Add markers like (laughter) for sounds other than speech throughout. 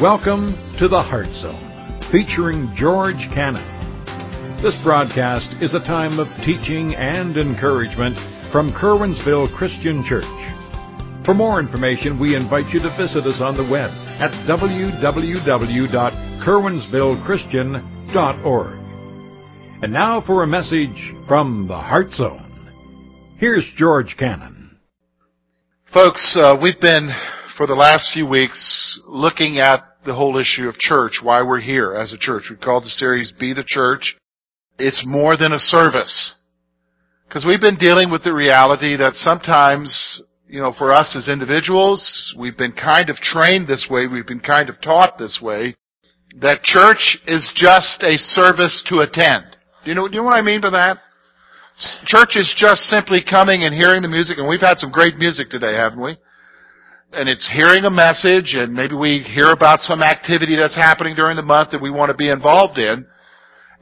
Welcome to the Heart Zone, featuring George Cannon. This broadcast is a time of teaching and encouragement from Curwensville Christian Church. For more information, we invite you to visit us on the web at www.curwensvillechristian.org. And now for a message from the Heart Zone. Here's George Cannon. Folks, uh, we've been for the last few weeks looking at the whole issue of church, why we're here as a church. We called the series Be the Church. It's more than a service. Because we've been dealing with the reality that sometimes, you know, for us as individuals, we've been kind of trained this way, we've been kind of taught this way, that church is just a service to attend. Do you know, do you know what I mean by that? Church is just simply coming and hearing the music, and we've had some great music today, haven't we? And it's hearing a message and maybe we hear about some activity that's happening during the month that we want to be involved in.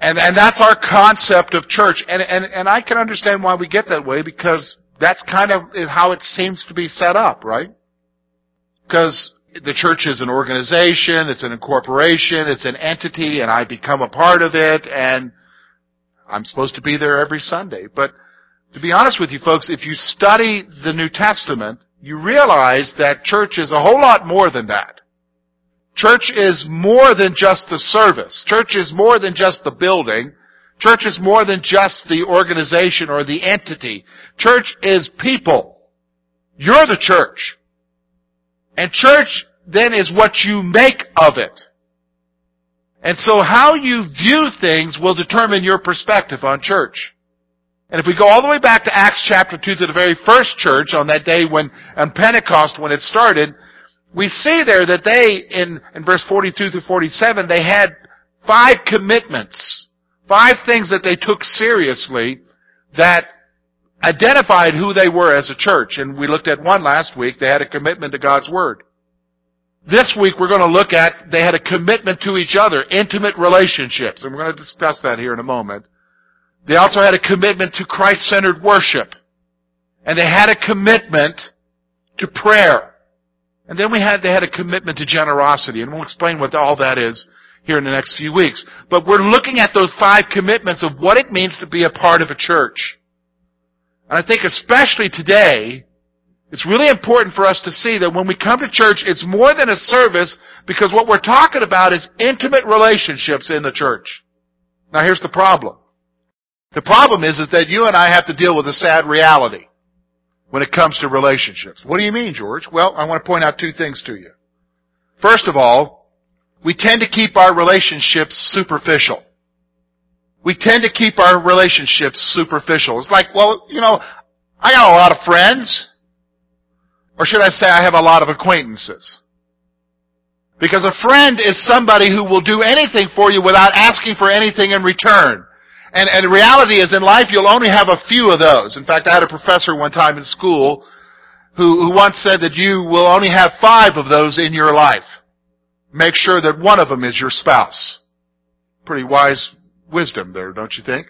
And, and that's our concept of church. And, and, and I can understand why we get that way because that's kind of how it seems to be set up, right? Because the church is an organization, it's an incorporation, it's an entity, and I become a part of it, and I'm supposed to be there every Sunday. But to be honest with you folks, if you study the New Testament, you realize that church is a whole lot more than that. Church is more than just the service. Church is more than just the building. Church is more than just the organization or the entity. Church is people. You're the church. And church then is what you make of it. And so how you view things will determine your perspective on church. And if we go all the way back to Acts chapter 2 to the very first church on that day when, on Pentecost when it started, we see there that they, in, in verse 42 through 47, they had five commitments, five things that they took seriously that identified who they were as a church. And we looked at one last week. They had a commitment to God's Word. This week we're going to look at, they had a commitment to each other, intimate relationships. And we're going to discuss that here in a moment. They also had a commitment to Christ-centered worship. And they had a commitment to prayer. And then we had, they had a commitment to generosity. And we'll explain what all that is here in the next few weeks. But we're looking at those five commitments of what it means to be a part of a church. And I think especially today, it's really important for us to see that when we come to church, it's more than a service because what we're talking about is intimate relationships in the church. Now here's the problem. The problem is, is that you and I have to deal with a sad reality when it comes to relationships. What do you mean, George? Well, I want to point out two things to you. First of all, we tend to keep our relationships superficial. We tend to keep our relationships superficial. It's like, well, you know, I got a lot of friends. Or should I say I have a lot of acquaintances? Because a friend is somebody who will do anything for you without asking for anything in return. And, and the reality is in life you'll only have a few of those. In fact, I had a professor one time in school who, who once said that you will only have five of those in your life. Make sure that one of them is your spouse. Pretty wise wisdom there, don't you think?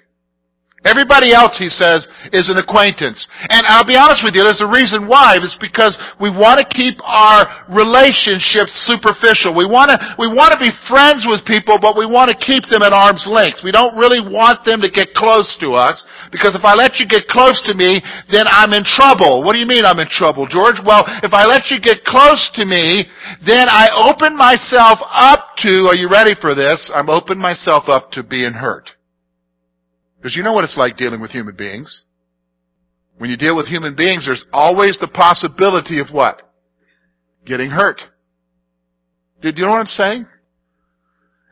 Everybody else, he says, is an acquaintance. And I'll be honest with you, there's a reason why. It's because we want to keep our relationships superficial. We want to, we want to be friends with people, but we want to keep them at arm's length. We don't really want them to get close to us, because if I let you get close to me, then I'm in trouble. What do you mean I'm in trouble, George? Well, if I let you get close to me, then I open myself up to, are you ready for this? I'm open myself up to being hurt. Because you know what it's like dealing with human beings. When you deal with human beings, there's always the possibility of what? Getting hurt. Do you know what I'm saying?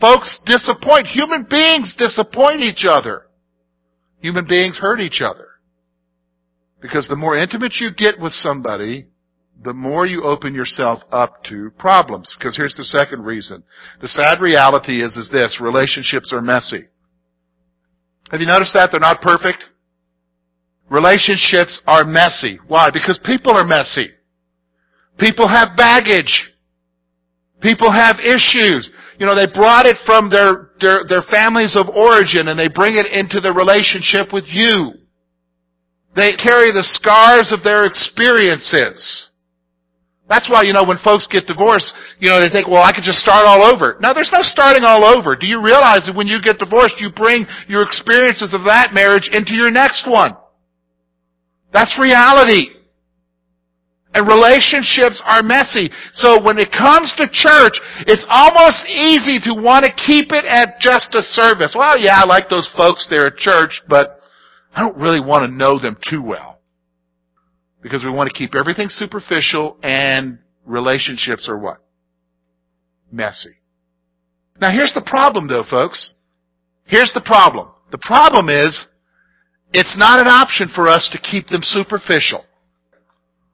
Folks disappoint. Human beings disappoint each other. Human beings hurt each other. Because the more intimate you get with somebody, the more you open yourself up to problems. Because here's the second reason. The sad reality is, is this, relationships are messy. Have you noticed that? They're not perfect. Relationships are messy. Why? Because people are messy. People have baggage. People have issues. You know, they brought it from their, their, their families of origin and they bring it into the relationship with you. They carry the scars of their experiences. That's why, you know, when folks get divorced, you know, they think, well, I could just start all over. No, there's no starting all over. Do you realize that when you get divorced, you bring your experiences of that marriage into your next one? That's reality. And relationships are messy. So when it comes to church, it's almost easy to want to keep it at just a service. Well, yeah, I like those folks there at church, but I don't really want to know them too well. Because we want to keep everything superficial and relationships are what? Messy. Now here's the problem though, folks. Here's the problem. The problem is, it's not an option for us to keep them superficial.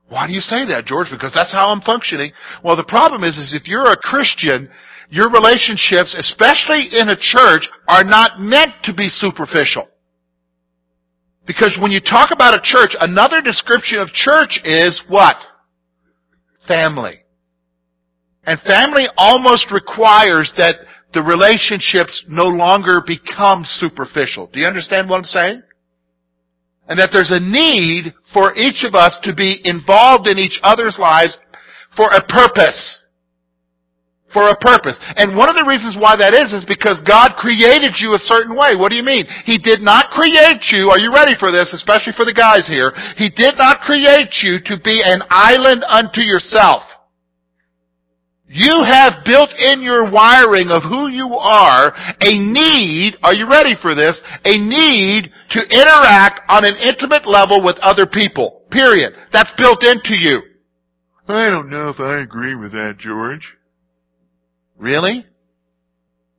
Why do you say that, George? Because that's how I'm functioning. Well, the problem is, is if you're a Christian, your relationships, especially in a church, are not meant to be superficial. Because when you talk about a church, another description of church is what? Family. And family almost requires that the relationships no longer become superficial. Do you understand what I'm saying? and that there's a need for each of us to be involved in each other's lives for a purpose. For a purpose. And one of the reasons why that is, is because God created you a certain way. What do you mean? He did not create you, are you ready for this, especially for the guys here? He did not create you to be an island unto yourself. You have built in your wiring of who you are a need, are you ready for this? A need to interact on an intimate level with other people. Period. That's built into you. I don't know if I agree with that, George. Really?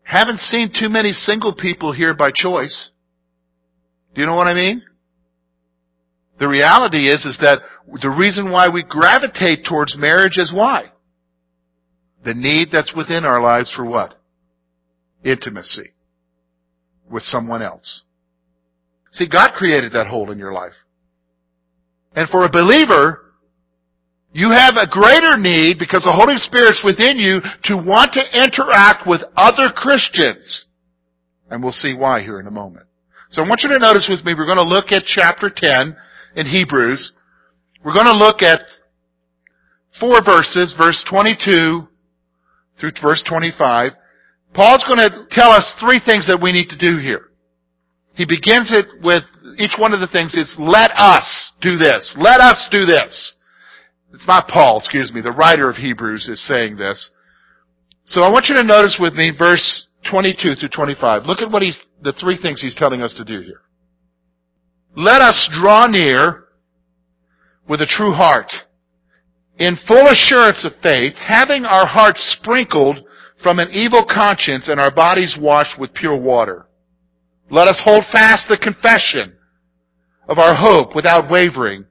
Haven't seen too many single people here by choice. Do you know what I mean? The reality is, is that the reason why we gravitate towards marriage is why? The need that's within our lives for what? Intimacy with someone else. See, God created that hole in your life. And for a believer, you have a greater need because the Holy Spirit's within you to want to interact with other Christians. And we'll see why here in a moment. So I want you to notice with me, we're going to look at chapter 10 in Hebrews. We're going to look at four verses, verse 22 through verse 25, Paul's going to tell us three things that we need to do here. He begins it with each one of the things is let us do this. Let us do this. It's not Paul, excuse me. The writer of Hebrews is saying this. So I want you to notice with me verse 22 through 25. Look at what he's, the three things he's telling us to do here. Let us draw near with a true heart in full assurance of faith, having our hearts sprinkled from an evil conscience and our bodies washed with pure water. Let us hold fast the confession of our hope without wavering,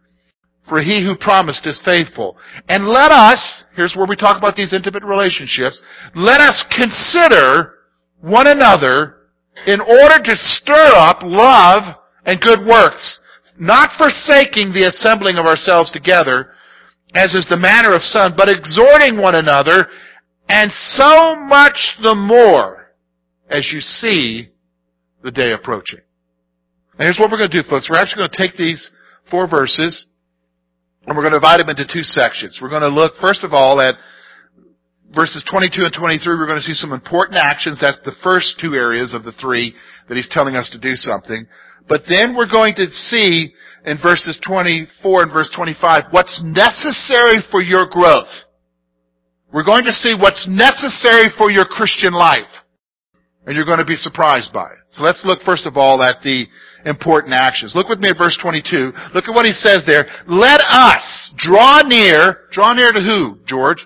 for he who promised is faithful. And let us, here's where we talk about these intimate relationships, let us consider one another in order to stir up love and good works, not forsaking the assembling of ourselves together, as is the manner of some, but exhorting one another, and so much the more as you see the day approaching. And here's what we're going to do, folks. We're actually going to take these four verses, and we're going to divide them into two sections. We're going to look, first of all, at verses 22 and 23. We're going to see some important actions. That's the first two areas of the three that he's telling us to do something. But then we're going to see in verses 24 and verse 25 what's necessary for your growth. We're going to see what's necessary for your Christian life. And you're going to be surprised by it. So let's look first of all at the important actions. Look with me at verse 22. Look at what he says there. Let us draw near, draw near to who, George?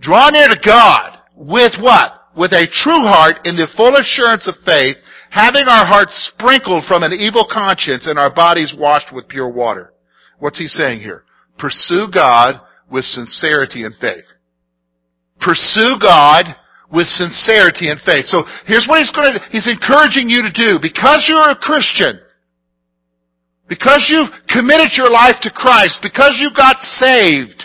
Draw near to God with what? With a true heart in the full assurance of faith, having our hearts sprinkled from an evil conscience and our bodies washed with pure water. What's he saying here? Pursue God with sincerity and faith. Pursue God with sincerity and faith. So here's what he's going to, he's encouraging you to do. Because you're a Christian, because you've committed your life to Christ, because you got saved,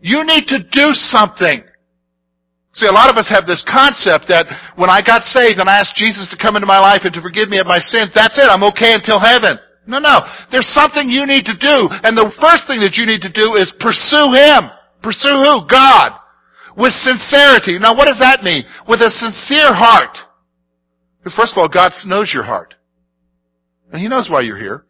you need to do something. See, a lot of us have this concept that when I got saved and I asked Jesus to come into my life and to forgive me of my sins, that's it. I'm okay until heaven. No, no. There's something you need to do. And the first thing that you need to do is pursue Him. Pursue who? God. With sincerity. Now what does that mean? With a sincere heart. Because first of all, God knows your heart. And He knows why you're here.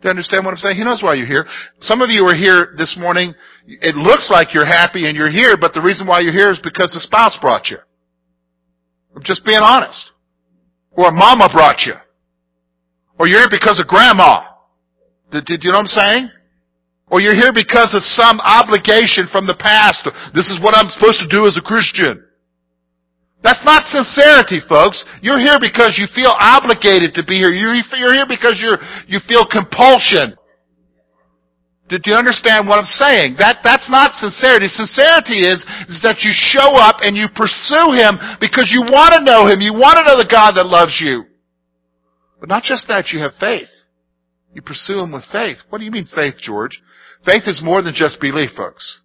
Do you understand what I'm saying? He knows why you're here. Some of you are here this morning. It looks like you're happy and you're here, but the reason why you're here is because the spouse brought you. I'm just being honest. Or mama brought you. Or you're here because of grandma. Did you know what I'm saying? Or you're here because of some obligation from the past. This is what I'm supposed to do as a Christian. That's not sincerity, folks. You're here because you feel obligated to be here. You're, here because you're, you feel compulsion. Did you understand what I'm saying? That, that's not sincerity. Sincerity is, is that you show up and you pursue Him because you want to know Him. You want to know the God that loves you. But not just that, you have faith. You pursue Him with faith. What do you mean faith, George? Faith is more than just belief, folks.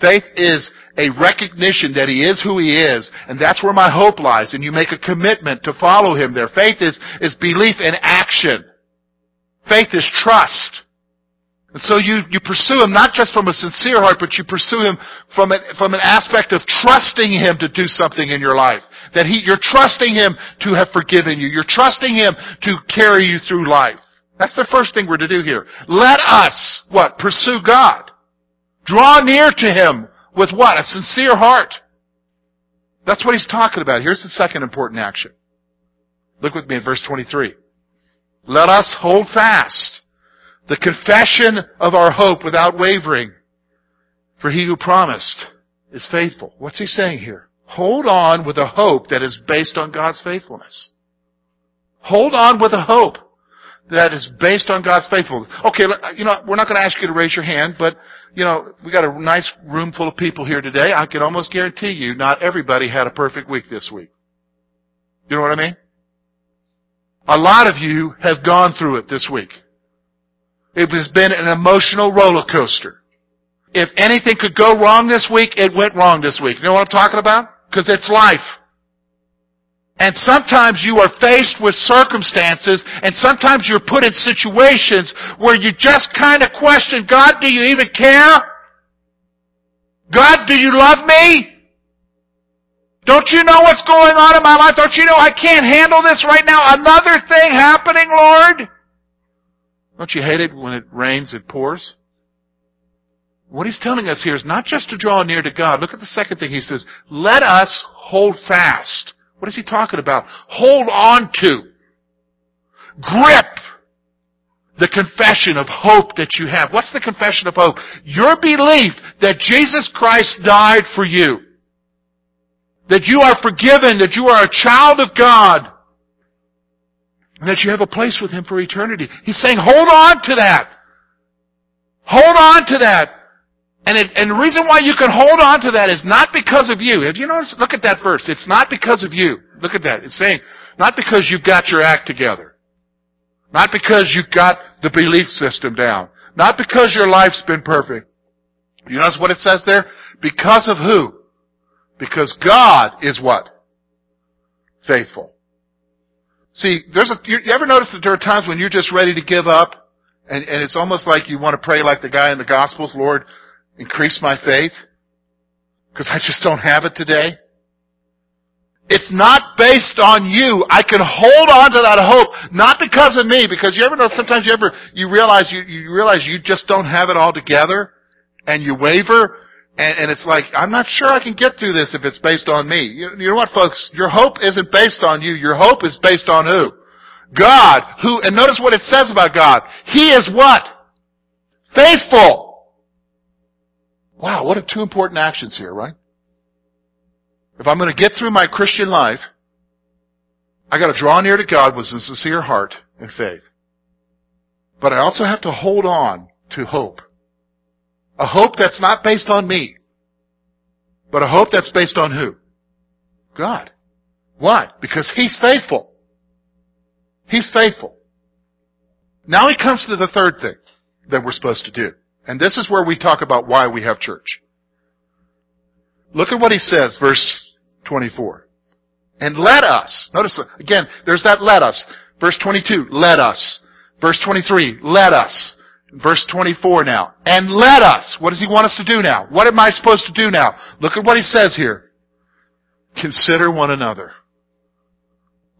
Faith is a recognition that He is who He is, and that's where my hope lies, and you make a commitment to follow Him there. Faith is, is belief in action. Faith is trust. And so you, you pursue Him not just from a sincere heart, but you pursue Him from, a, from an aspect of trusting Him to do something in your life. That He, you're trusting Him to have forgiven you. You're trusting Him to carry you through life. That's the first thing we're to do here. Let us, what? Pursue God. Draw near to Him with what? A sincere heart. That's what He's talking about. Here's the second important action. Look with me at verse 23. Let us hold fast the confession of our hope without wavering. For he who promised is faithful. What's he saying here? Hold on with a hope that is based on God's faithfulness. Hold on with a hope that is based on God's faithfulness. Okay, you know, we're not going to ask you to raise your hand, but, you know, we got a nice room full of people here today. I can almost guarantee you not everybody had a perfect week this week. You know what I mean? A lot of you have gone through it this week. It has been an emotional roller coaster. If anything could go wrong this week, it went wrong this week. You know what I'm talking about? Because it's life. And sometimes you are faced with circumstances, and sometimes you're put in situations where you just kind of question, God, do you even care? God, do you love me? Don't you know what's going on in my life? Don't you know I can't handle this right now? Another thing happening, Lord? Don't you hate it when it rains, it pours? What he's telling us here is not just to draw near to God. Look at the second thing he says. Let us hold fast. What is he talking about? Hold on to. Grip the confession of hope that you have. What's the confession of hope? Your belief that Jesus Christ died for you. That you are forgiven, that you are a child of God, and that you have a place with Him for eternity. He's saying, hold on to that. Hold on to that. And, it, and the reason why you can hold on to that is not because of you. Have you noticed? Look at that verse. It's not because of you. Look at that. It's saying, not because you've got your act together. Not because you've got the belief system down. Not because your life's been perfect. You notice what it says there? Because of who? Because God is what? Faithful. See, there's a, you ever notice that there are times when you're just ready to give up and, and it's almost like you want to pray like the guy in the Gospels, Lord, increase my faith because I just don't have it today? It's not based on you. I can hold on to that hope, not because of me, because you ever know, sometimes you ever, you realize you, you realize you just don't have it all together and you waver and, and, it's like, I'm not sure I can get through this if it's based on me. You, you know what, folks? Your hope isn't based on you. Your hope is based on who? God, who, and notice what it says about God. He is what? Faithful. Wow, what are two important actions here, right? If I'm going to get through my Christian life, I got to draw near to God with a sincere heart and faith. But I also have to hold on to hope. A hope that's not based on me, but a hope that's based on who? God. Why? Because He's faithful. He's faithful. Now he comes to the third thing that we're supposed to do. And this is where we talk about why we have church. Look at what he says, verse 24. And let us, notice again, there's that let us. Verse 22, let us. Verse 23, let us. Verse 24 now. And let us. What does he want us to do now? What am I supposed to do now? Look at what he says here. Consider one another.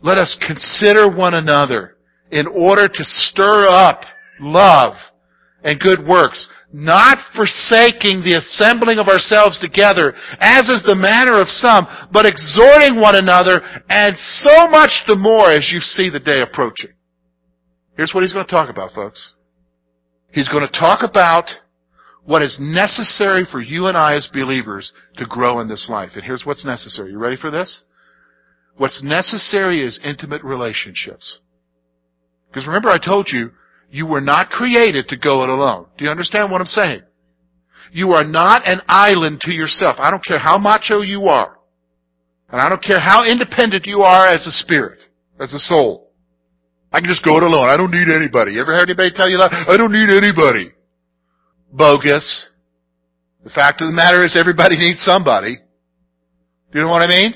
Let us consider one another in order to stir up love and good works, not forsaking the assembling of ourselves together, as is the manner of some, but exhorting one another, and so much the more as you see the day approaching. Here's what he's going to talk about, folks. He's going to talk about what is necessary for you and I as believers to grow in this life. And here's what's necessary. You ready for this? What's necessary is intimate relationships. Because remember I told you, you were not created to go it alone. Do you understand what I'm saying? You are not an island to yourself. I don't care how macho you are. And I don't care how independent you are as a spirit, as a soul. I can just go it alone. I don't need anybody. You ever heard anybody tell you that? I don't need anybody. Bogus. The fact of the matter is everybody (laughs) needs somebody. Do you know what I mean?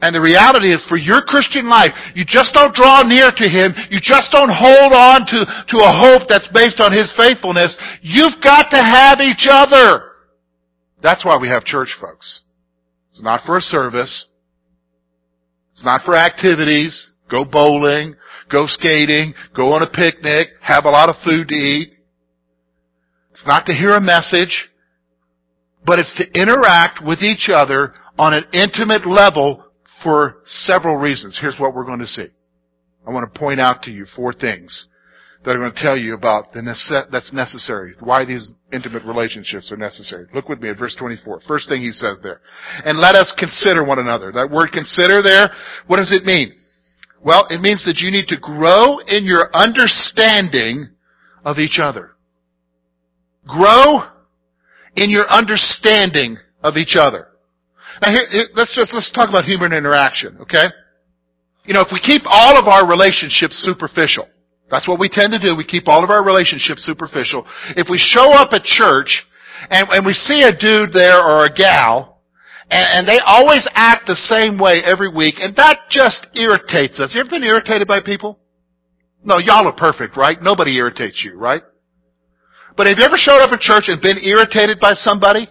And the reality is for your Christian life, you just don't draw near to Him. You just don't hold on to, to a hope that's based on His faithfulness. You've got to have each other. That's why we have church, folks. It's not for a service. It's not for activities. Go bowling, go skating, go on a picnic, have a lot of food to eat. It's not to hear a message, but it's to interact with each other on an intimate level for several reasons. Here's what we're going to see. I want to point out to you four things that are going to tell you about the nece- that's necessary, why these intimate relationships are necessary. Look with me at verse 24. First thing he says there. And let us consider one another. That word consider there, what does it mean? Well, it means that you need to grow in your understanding of each other. Grow in your understanding of each other. Now here, let's just, let's talk about human interaction, okay? You know, if we keep all of our relationships superficial, that's what we tend to do, we keep all of our relationships superficial. If we show up at church and, and we see a dude there or a gal, and, and they always act the same way every week, and that just irritates us. You ever been irritated by people? No, y'all are perfect, right? Nobody irritates you, right? But have you ever showed up at church and been irritated by somebody?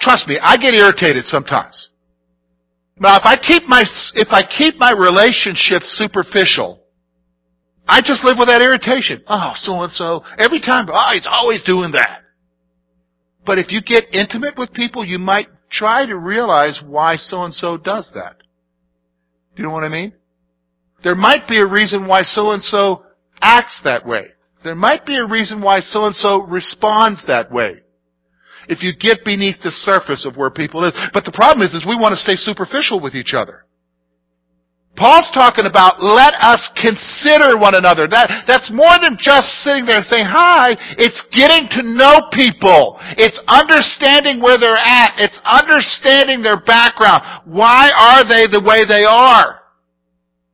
Trust me, I get irritated sometimes. Now if I keep my, if I keep my relationships superficial, I just live with that irritation. Oh, so and so. Every time, oh, he's always doing that. But if you get intimate with people, you might try to realize why so and so does that. Do you know what I mean? There might be a reason why so and so acts that way. There might be a reason why so and so responds that way if you get beneath the surface of where people is. But the problem is, is we want to stay superficial with each other. Paul's talking about let us consider one another. That, that's more than just sitting there and saying hi. It's getting to know people. It's understanding where they're at. It's understanding their background. Why are they the way they are?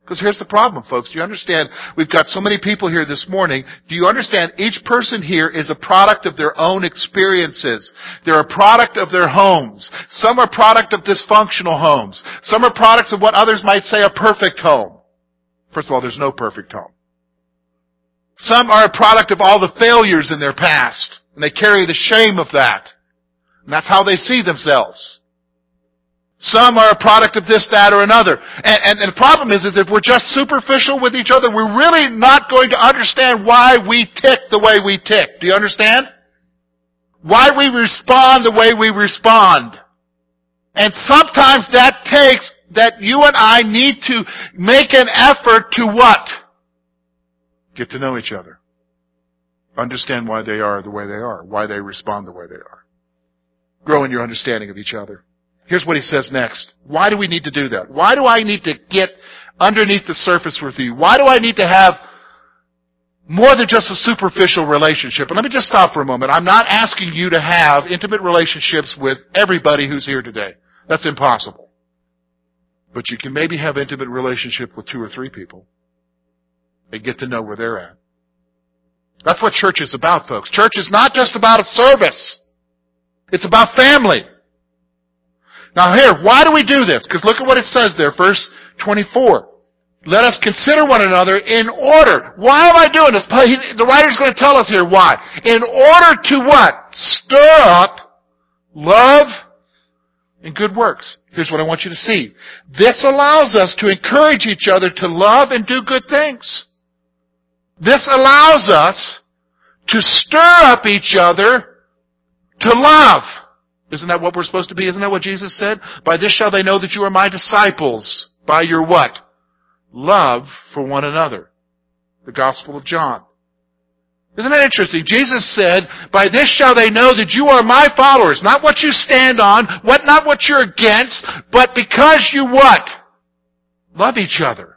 Because here's the problem, folks. Do you understand? We've got so many people here this morning. Do you understand? Each person here is a product of their own experiences. They're a product of their homes. Some are product of dysfunctional homes. Some are products of what others might say a perfect home. First of all, there's no perfect home. Some are a product of all the failures in their past, and they carry the shame of that. And that's how they see themselves. Some are a product of this, that, or another. And, and, and, the problem is, is if we're just superficial with each other, we're really not going to understand why we tick the way we tick. Do you understand? Why we respond the way we respond. And sometimes that takes that you and I need to make an effort to what? Get to know each other. Understand why they are the way they are, why they respond the way they are. Grow in your understanding of each other. Here's what he says next. Why do we need to do that? Why do I need to get underneath the surface with you? Why do I need to have more than just a superficial relationship? And let me just stop for a moment. I'm not asking you to have intimate relationships with everybody who's here today. That's impossible. But you can maybe have intimate relationship with two or three people and get to know where they're at. That's what church is about, folks. Church is not just about a service. It's about family. Now here, why do we do this? Because look at what it says there, verse 24. let us consider one another in order. Why am I doing this? The writer's going to tell us here why. In order to what? Stir up love and good works. Here's what I want you to see. This allows us to encourage each other to love and do good things. This allows us to stir up each other to love. Isn't that what we're supposed to be? Isn't that what Jesus said? By this shall they know that you are my disciples. By your what? Love for one another. The Gospel of John. Isn't that interesting? Jesus said, by this shall they know that you are my followers. Not what you stand on, what, not what you're against, but because you what? Love each other.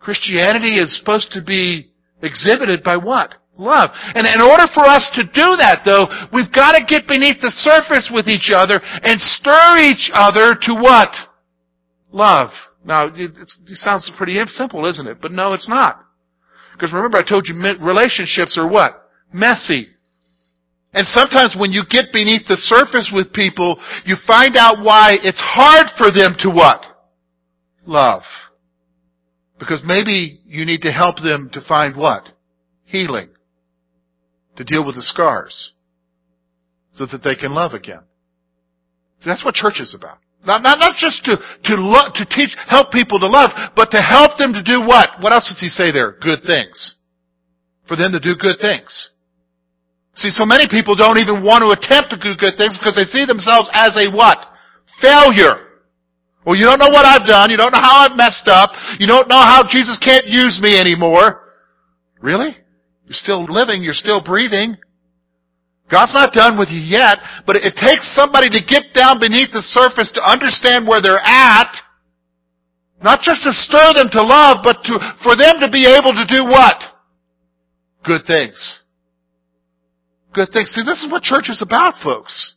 Christianity is supposed to be exhibited by what? Love. And in order for us to do that though, we've got to get beneath the surface with each other and stir each other to what? Love. Now, it, sounds pretty simple, isn't it? But no, it's not. Because remember I told you relationships are what? Messy. And sometimes when you get beneath the surface with people, you find out why it's hard for them to what? Love. Because maybe you need to help them to find what? Healing. To deal with the scars. So that they can love again. See, that's what church is about. Not, not, not just to, to, to teach, help people to love, but to help them to do what? What else does he say there? Good things. For them to do good things. See, so many people don't even want to attempt to do good things because they see themselves as a what? Failure. Well, you don't know what I've done. You don't know how I've messed up. You don't know how Jesus can't use me anymore. Really? You're still living. You're still breathing. God's not done with you yet, but it takes somebody to get down beneath the surface to understand where they're at. Not just to stir them to love, but to, for them to be able to do what? Good things. Good things. See, this is what church is about, folks.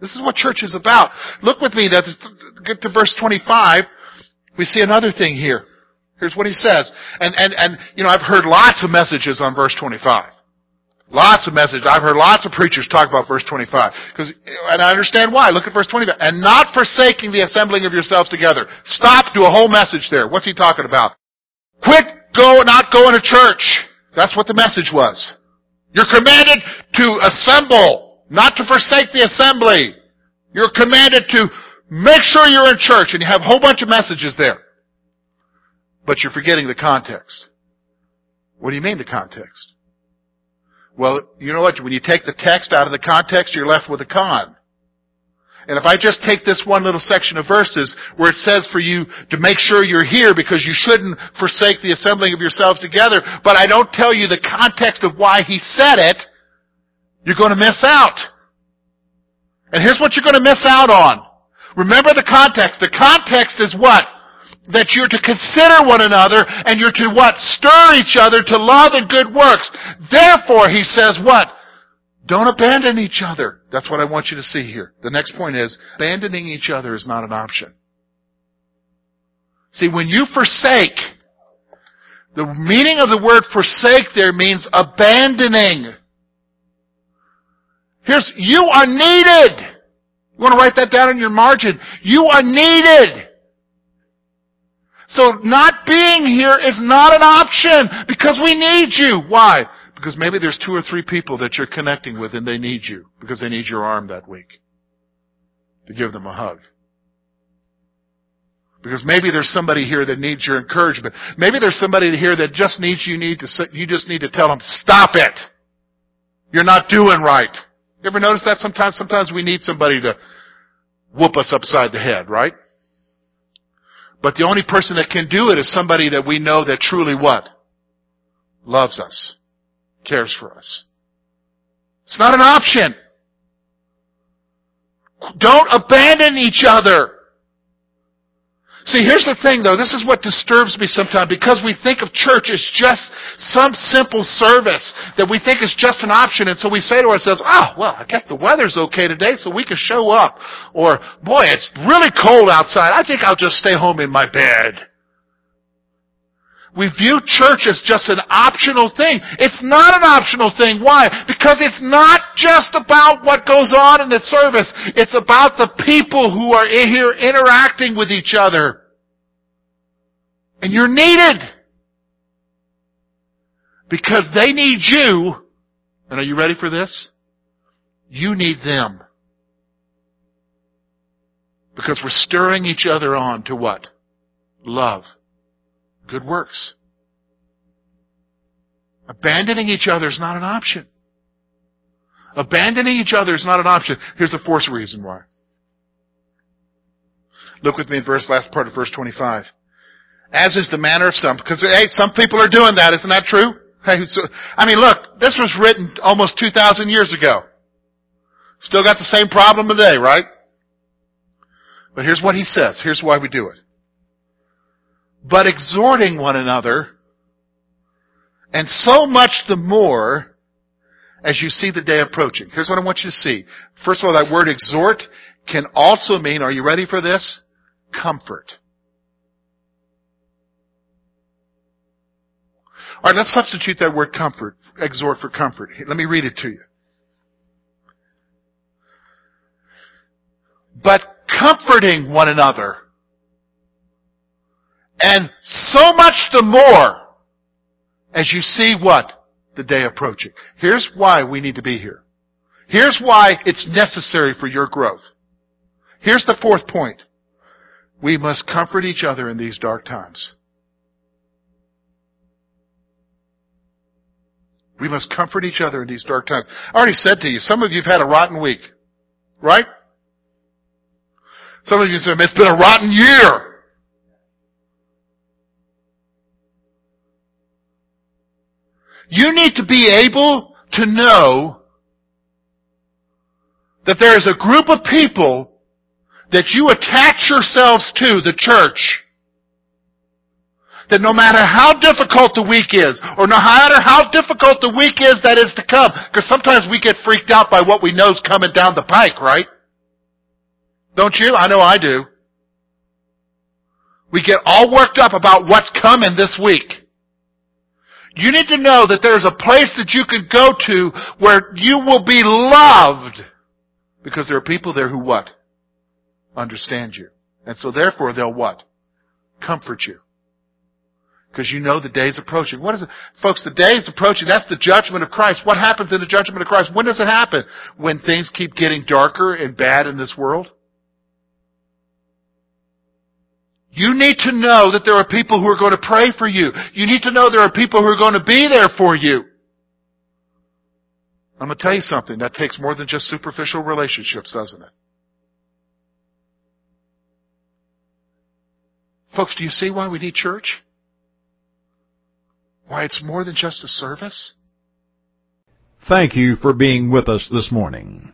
This is what church is about. Look with me, get to verse 25. We see another thing here. Here's what he says. And, and, and, you know, I've heard lots of messages on verse 25. Lots of messages. I've heard lots of preachers talk about verse 25. Because, and I understand why. Look at verse 25. And not forsaking the assembling of yourselves together. Stop, do a whole message there. What's he talking about? Quit go, not going to church. That's what the message was. You're commanded to assemble, not to forsake the assembly. You're commanded to make sure you're in church, and you have a whole bunch of messages there. But you're forgetting the context. What do you mean the context? Well, you know what? When you take the text out of the context, you're left with a con. And if I just take this one little section of verses where it says for you to make sure you're here because you shouldn't forsake the assembling of yourselves together, but I don't tell you the context of why he said it, you're going to miss out. And here's what you're going to miss out on. Remember the context. The context is what? That you're to consider one another and you're to what? Stir each other to love and good works. Therefore, he says what? Don't abandon each other. That's what I want you to see here. The next point is, abandoning each other is not an option. See, when you forsake, the meaning of the word forsake there means abandoning. Here's, you are needed. You want to write that down in your margin. You are needed. So not being here is not an option because we need you. Why? Because maybe there's two or three people that you're connecting with and they need you because they need your arm that week to give them a hug. Because maybe there's somebody here that needs your encouragement. Maybe there's somebody here that just needs you need to you just need to tell them stop it. You're not doing right. You ever notice that sometimes sometimes we need somebody to whoop us upside the head, right? But the only person that can do it is somebody that we know that truly what? Loves us. Cares for us. It's not an option. Don't abandon each other. See, here's the thing though. This is what disturbs me sometimes because we think of church as just some simple service that we think is just an option. And so we say to ourselves, oh, well, I guess the weather's okay today so we can show up. Or, boy, it's really cold outside. I think I'll just stay home in my bed. We view church as just an optional thing. It's not an optional thing. Why? Because it's not just about what goes on in the service. It's about the people who are in here interacting with each other. And you're needed. Because they need you. And are you ready for this? You need them. Because we're stirring each other on to what? Love. Good works. Abandoning each other is not an option. Abandoning each other is not an option. Here's the fourth reason why. Look with me in verse, last part of verse 25. As is the manner of some, because hey, some people are doing that, isn't that true? Hey, so, I mean look, this was written almost 2,000 years ago. Still got the same problem today, right? But here's what he says. Here's why we do it. But exhorting one another, and so much the more as you see the day approaching. Here's what I want you to see. First of all, that word exhort can also mean, are you ready for this? Comfort. Alright, let's substitute that word comfort, exhort for comfort. Let me read it to you. But comforting one another. And so much the more as you see what? The day approaching. Here's why we need to be here. Here's why it's necessary for your growth. Here's the fourth point. We must comfort each other in these dark times. We must comfort each other in these dark times. I already said to you, some of you have had a rotten week. Right? Some of you said, it's been a rotten year. You need to be able to know that there is a group of people that you attach yourselves to, the church, that no matter how difficult the week is, or no matter how difficult the week is that is to come, because sometimes we get freaked out by what we know is coming down the pike, right? Don't you? I know I do. We get all worked up about what's coming this week. You need to know that there's a place that you can go to where you will be loved. Because there are people there who what? Understand you. And so therefore they'll what? Comfort you. Because you know the day is approaching. What is it? Folks, the day is approaching. That's the judgment of Christ. What happens in the judgment of Christ? When does it happen? When things keep getting darker and bad in this world? You need to know that there are people who are going to pray for you. You need to know there are people who are going to be there for you. I'm going to tell you something. That takes more than just superficial relationships, doesn't it? Folks, do you see why we need church? Why it's more than just a service? Thank you for being with us this morning.